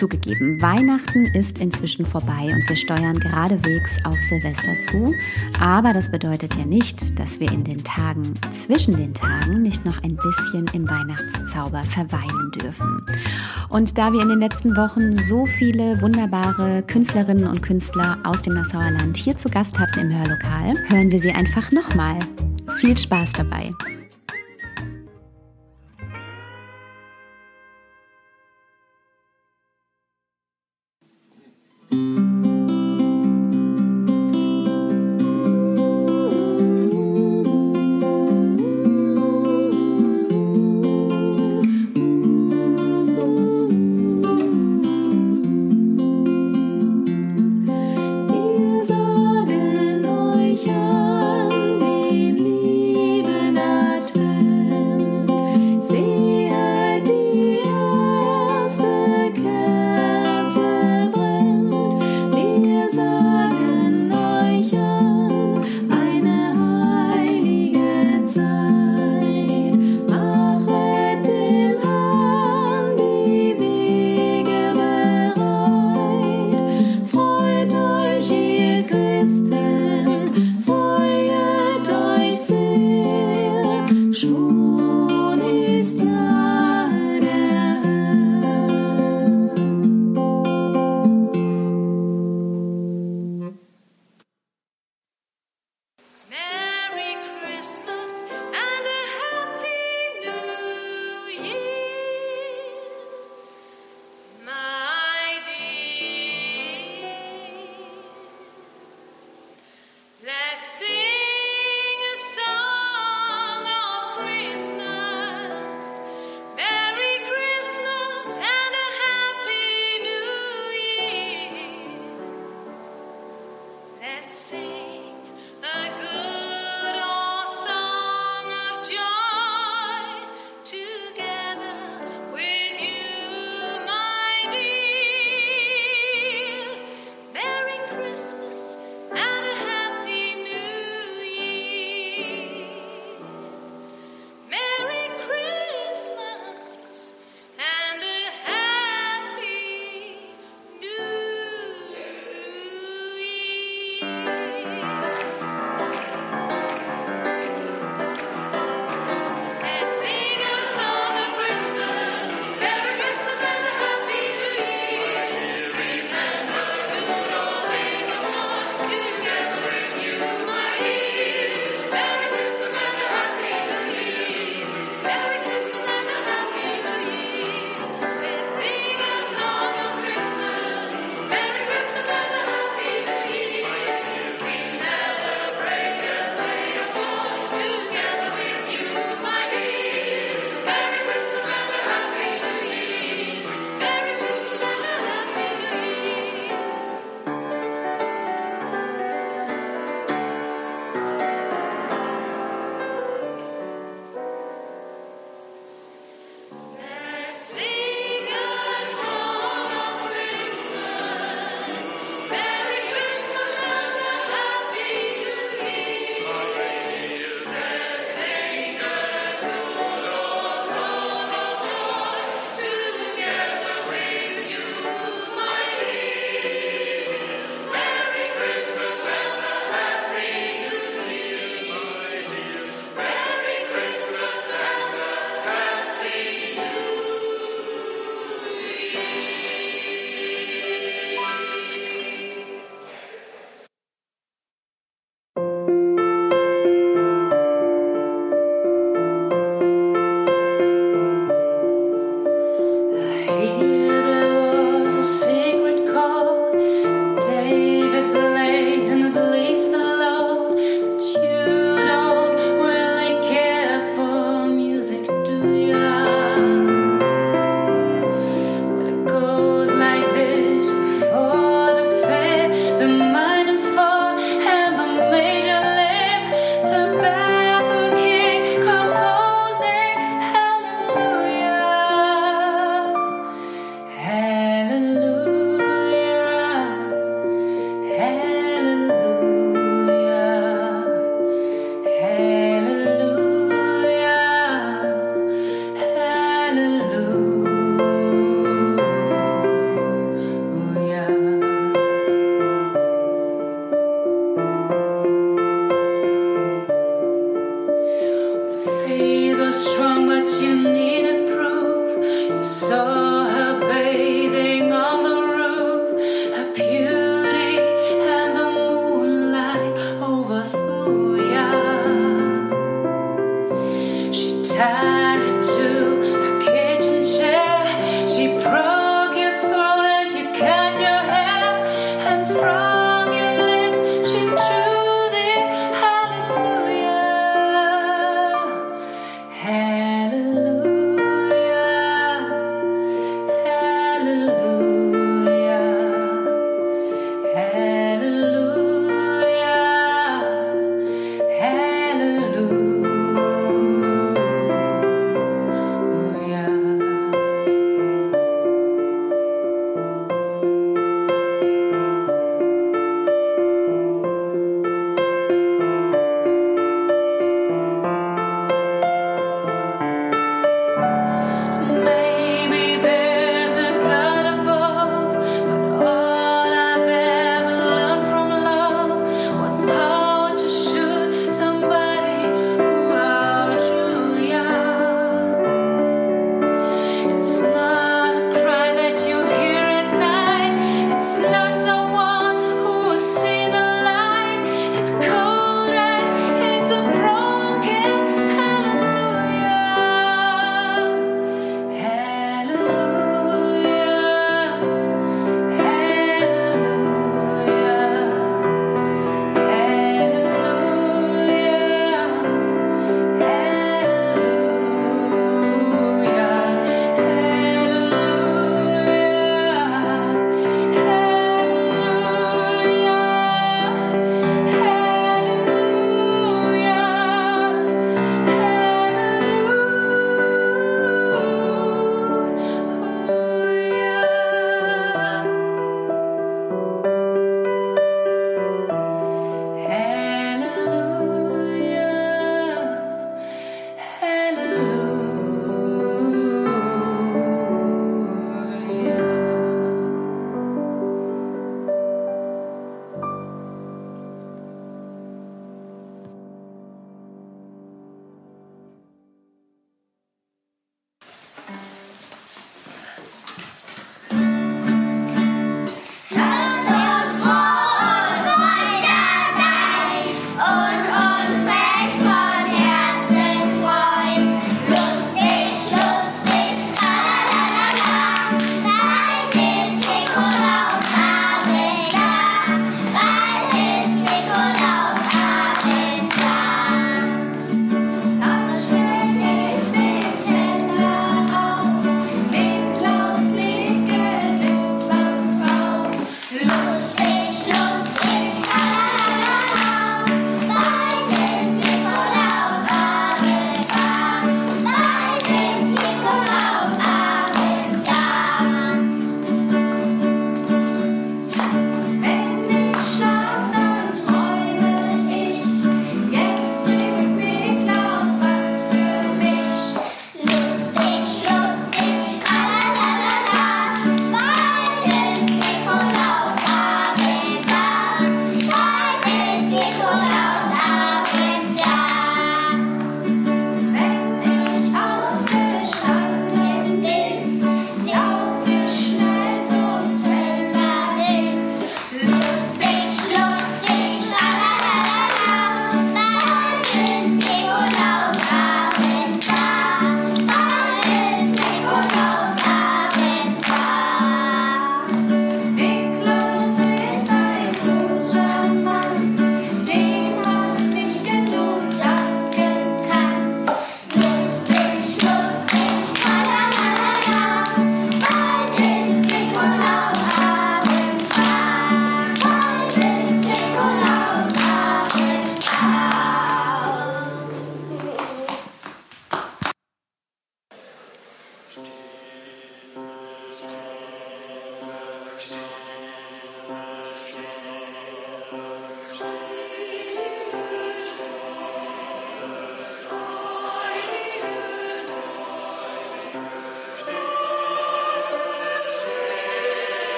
Zugegeben, Weihnachten ist inzwischen vorbei und wir steuern geradewegs auf Silvester zu. Aber das bedeutet ja nicht, dass wir in den Tagen zwischen den Tagen nicht noch ein bisschen im Weihnachtszauber verweilen dürfen. Und da wir in den letzten Wochen so viele wunderbare Künstlerinnen und Künstler aus dem Nassauer Land hier zu Gast hatten im Hörlokal, hören wir sie einfach nochmal. Viel Spaß dabei!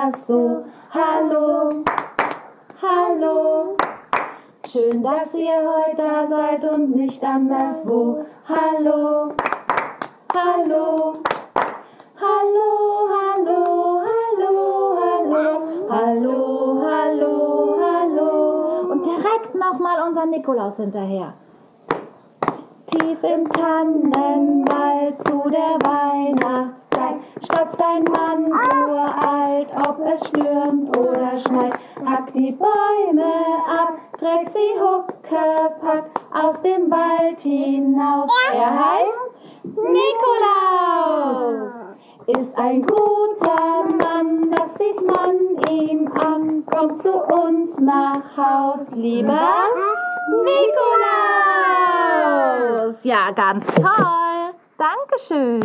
das so. Hallo, hallo. Schön, dass ihr heute da seid und nicht anderswo. Hallo, hallo. Hallo, hallo, hallo, hallo. Hallo, hallo, hallo. Und direkt nochmal unser Nikolaus hinterher. Tief im Tannenwald zu der Weihnachts stopft ein Mann uralt, ob es stürmt oder schneit. Hackt die Bäume ab, trägt sie Huckepack aus dem Wald hinaus. Er heißt Nikolaus. Ist ein guter Mann, das sieht man ihm an. Kommt zu uns nach Haus, lieber Nikolaus. Ja, ganz toll. Dankeschön.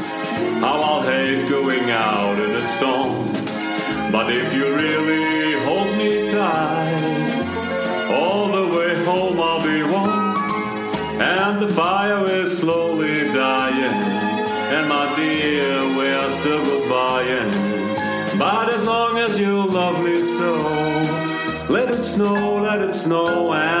how I'll hate going out in the storm. But if you really hold me tight, all the way home I'll be warm. And the fire is slowly dying, and my dear, we're still goodbying. But as long as you love me so, let it snow, let it snow and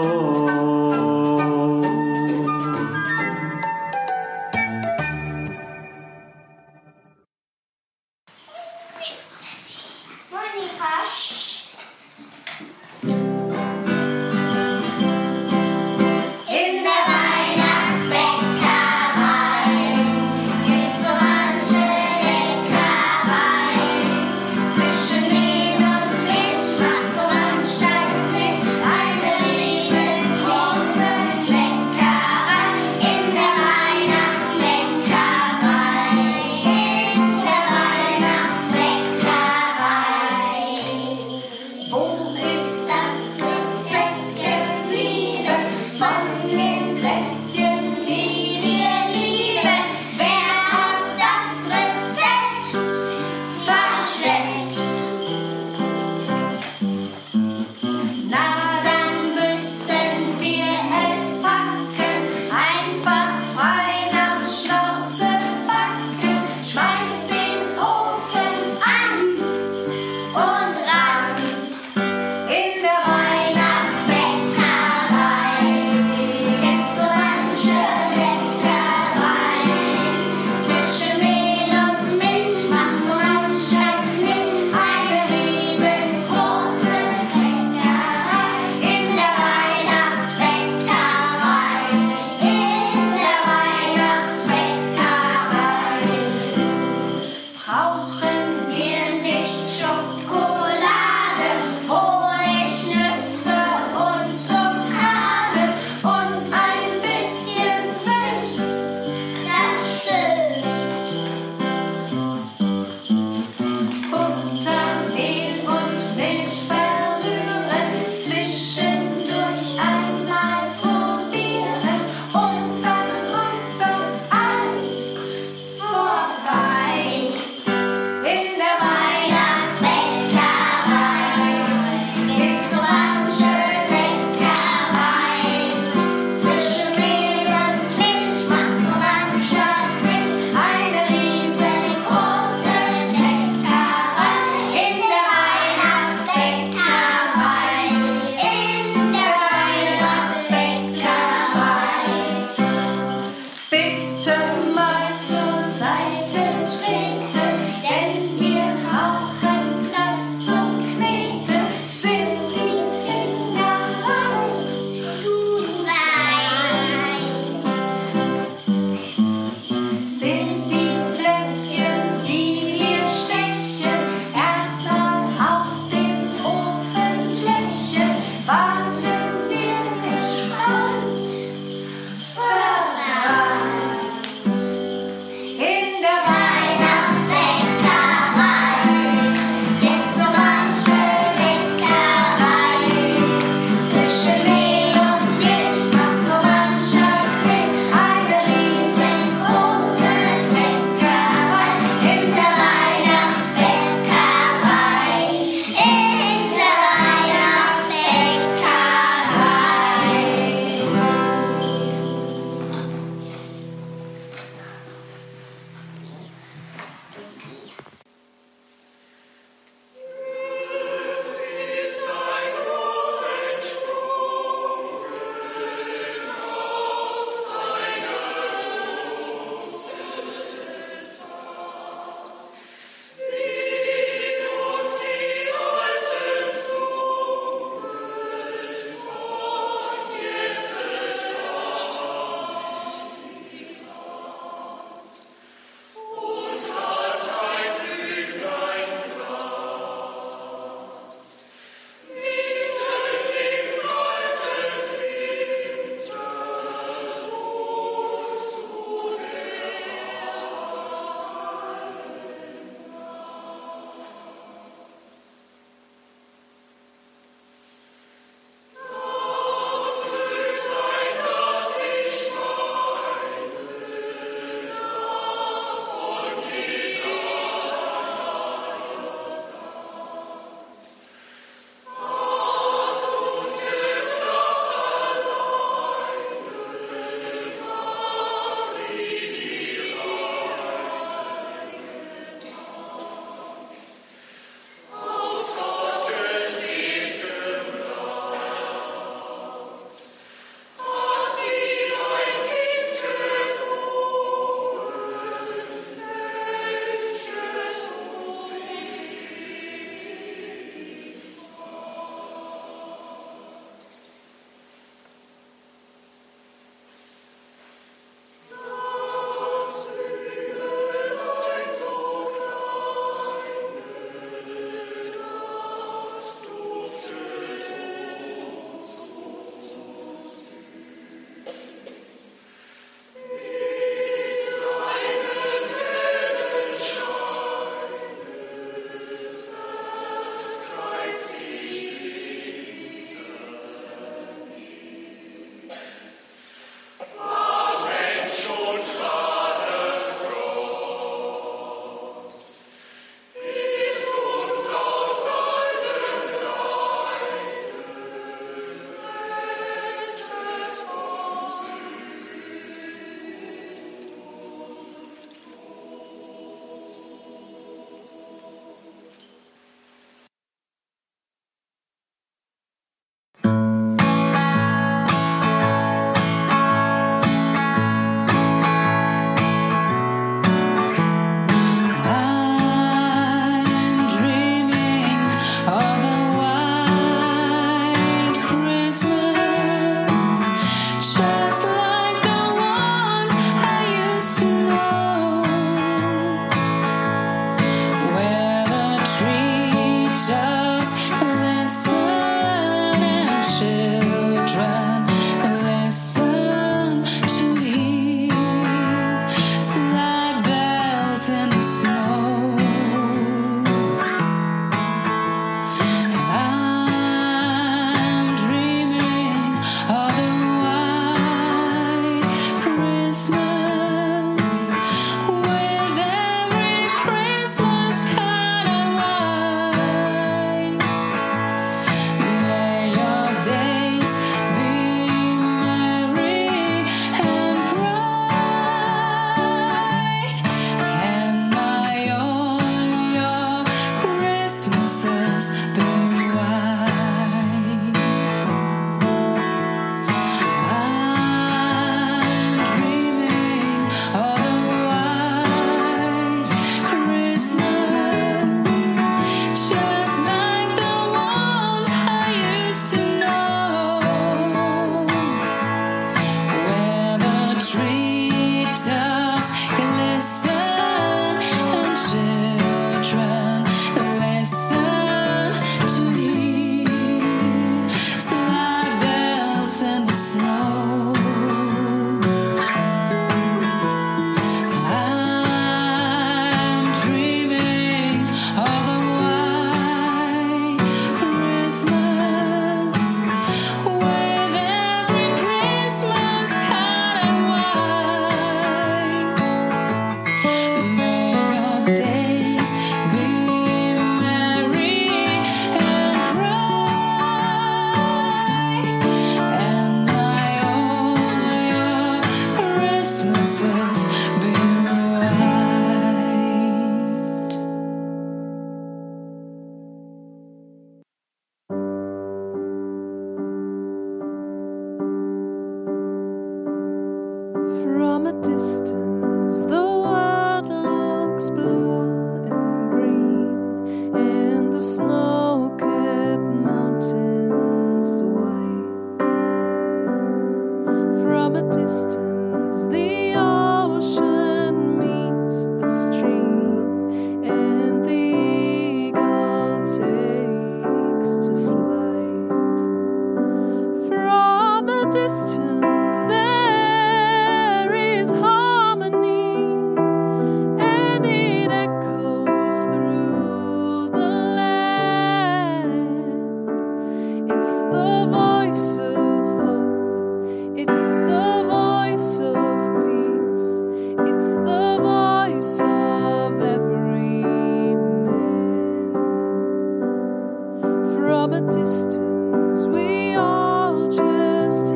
from a distance we all just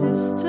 to stay.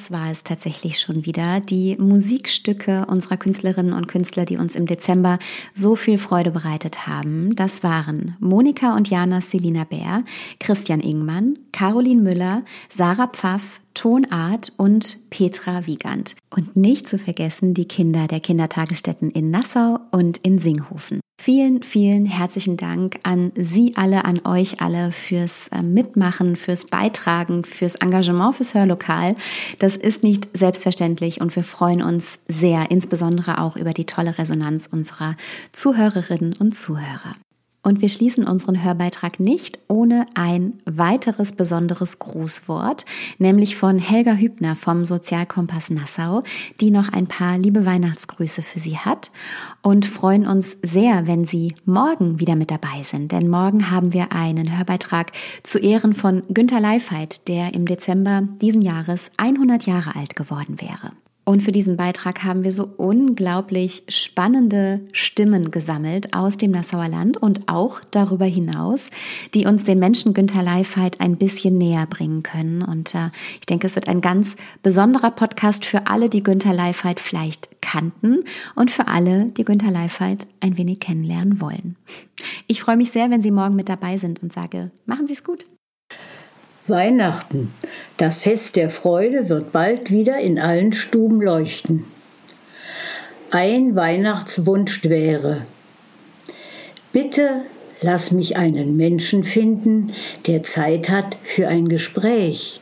Das war es tatsächlich schon wieder. Die Musikstücke unserer Künstlerinnen und Künstler, die uns im Dezember so viel Freude bereitet haben, das waren Monika und Jana Selina Bär, Christian Ingmann, Caroline Müller, Sarah Pfaff, Tonart und Petra Wiegand. Und nicht zu vergessen die Kinder der Kindertagesstätten in Nassau und in Singhofen. Vielen, vielen herzlichen Dank an Sie alle, an euch alle fürs äh, Mitmachen, fürs Beitragen, fürs Engagement fürs Hörlokal. Das ist nicht selbstverständlich und wir freuen uns sehr, insbesondere auch über die tolle Resonanz unserer Zuhörerinnen und Zuhörer. Und wir schließen unseren Hörbeitrag nicht ohne ein weiteres besonderes Grußwort, nämlich von Helga Hübner vom Sozialkompass Nassau, die noch ein paar liebe Weihnachtsgrüße für Sie hat und freuen uns sehr, wenn Sie morgen wieder mit dabei sind. Denn morgen haben wir einen Hörbeitrag zu Ehren von Günter Leifheit, der im Dezember diesen Jahres 100 Jahre alt geworden wäre. Und für diesen Beitrag haben wir so unglaublich spannende Stimmen gesammelt aus dem Nassauer Land und auch darüber hinaus, die uns den Menschen Günther Leifheit ein bisschen näher bringen können. Und äh, ich denke, es wird ein ganz besonderer Podcast für alle, die Günther Leifheit vielleicht kannten und für alle, die Günther Leifheit ein wenig kennenlernen wollen. Ich freue mich sehr, wenn Sie morgen mit dabei sind und sage, machen Sie es gut. Weihnachten, das Fest der Freude, wird bald wieder in allen Stuben leuchten. Ein Weihnachtswunsch wäre, bitte lass mich einen Menschen finden, der Zeit hat für ein Gespräch,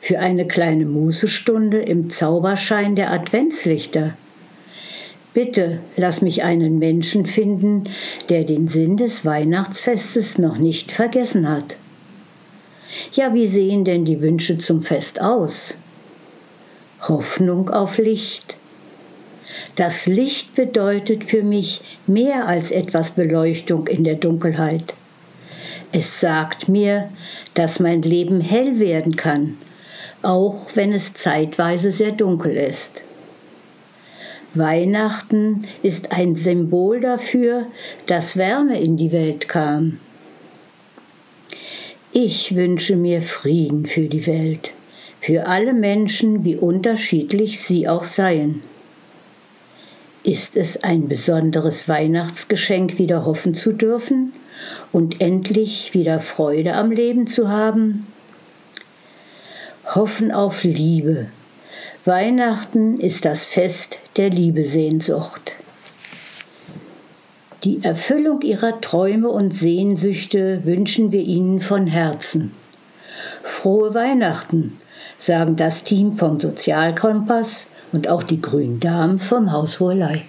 für eine kleine Mußestunde im Zauberschein der Adventslichter. Bitte lass mich einen Menschen finden, der den Sinn des Weihnachtsfestes noch nicht vergessen hat. Ja, wie sehen denn die Wünsche zum Fest aus? Hoffnung auf Licht. Das Licht bedeutet für mich mehr als etwas Beleuchtung in der Dunkelheit. Es sagt mir, dass mein Leben hell werden kann, auch wenn es zeitweise sehr dunkel ist. Weihnachten ist ein Symbol dafür, dass Wärme in die Welt kam. Ich wünsche mir Frieden für die Welt, für alle Menschen, wie unterschiedlich sie auch seien. Ist es ein besonderes Weihnachtsgeschenk, wieder hoffen zu dürfen und endlich wieder Freude am Leben zu haben? Hoffen auf Liebe. Weihnachten ist das Fest der Liebesehnsucht. Die Erfüllung ihrer Träume und Sehnsüchte wünschen wir Ihnen von Herzen. Frohe Weihnachten, sagen das Team vom Sozialkompass und auch die Grünen Damen vom Haus Wohlei.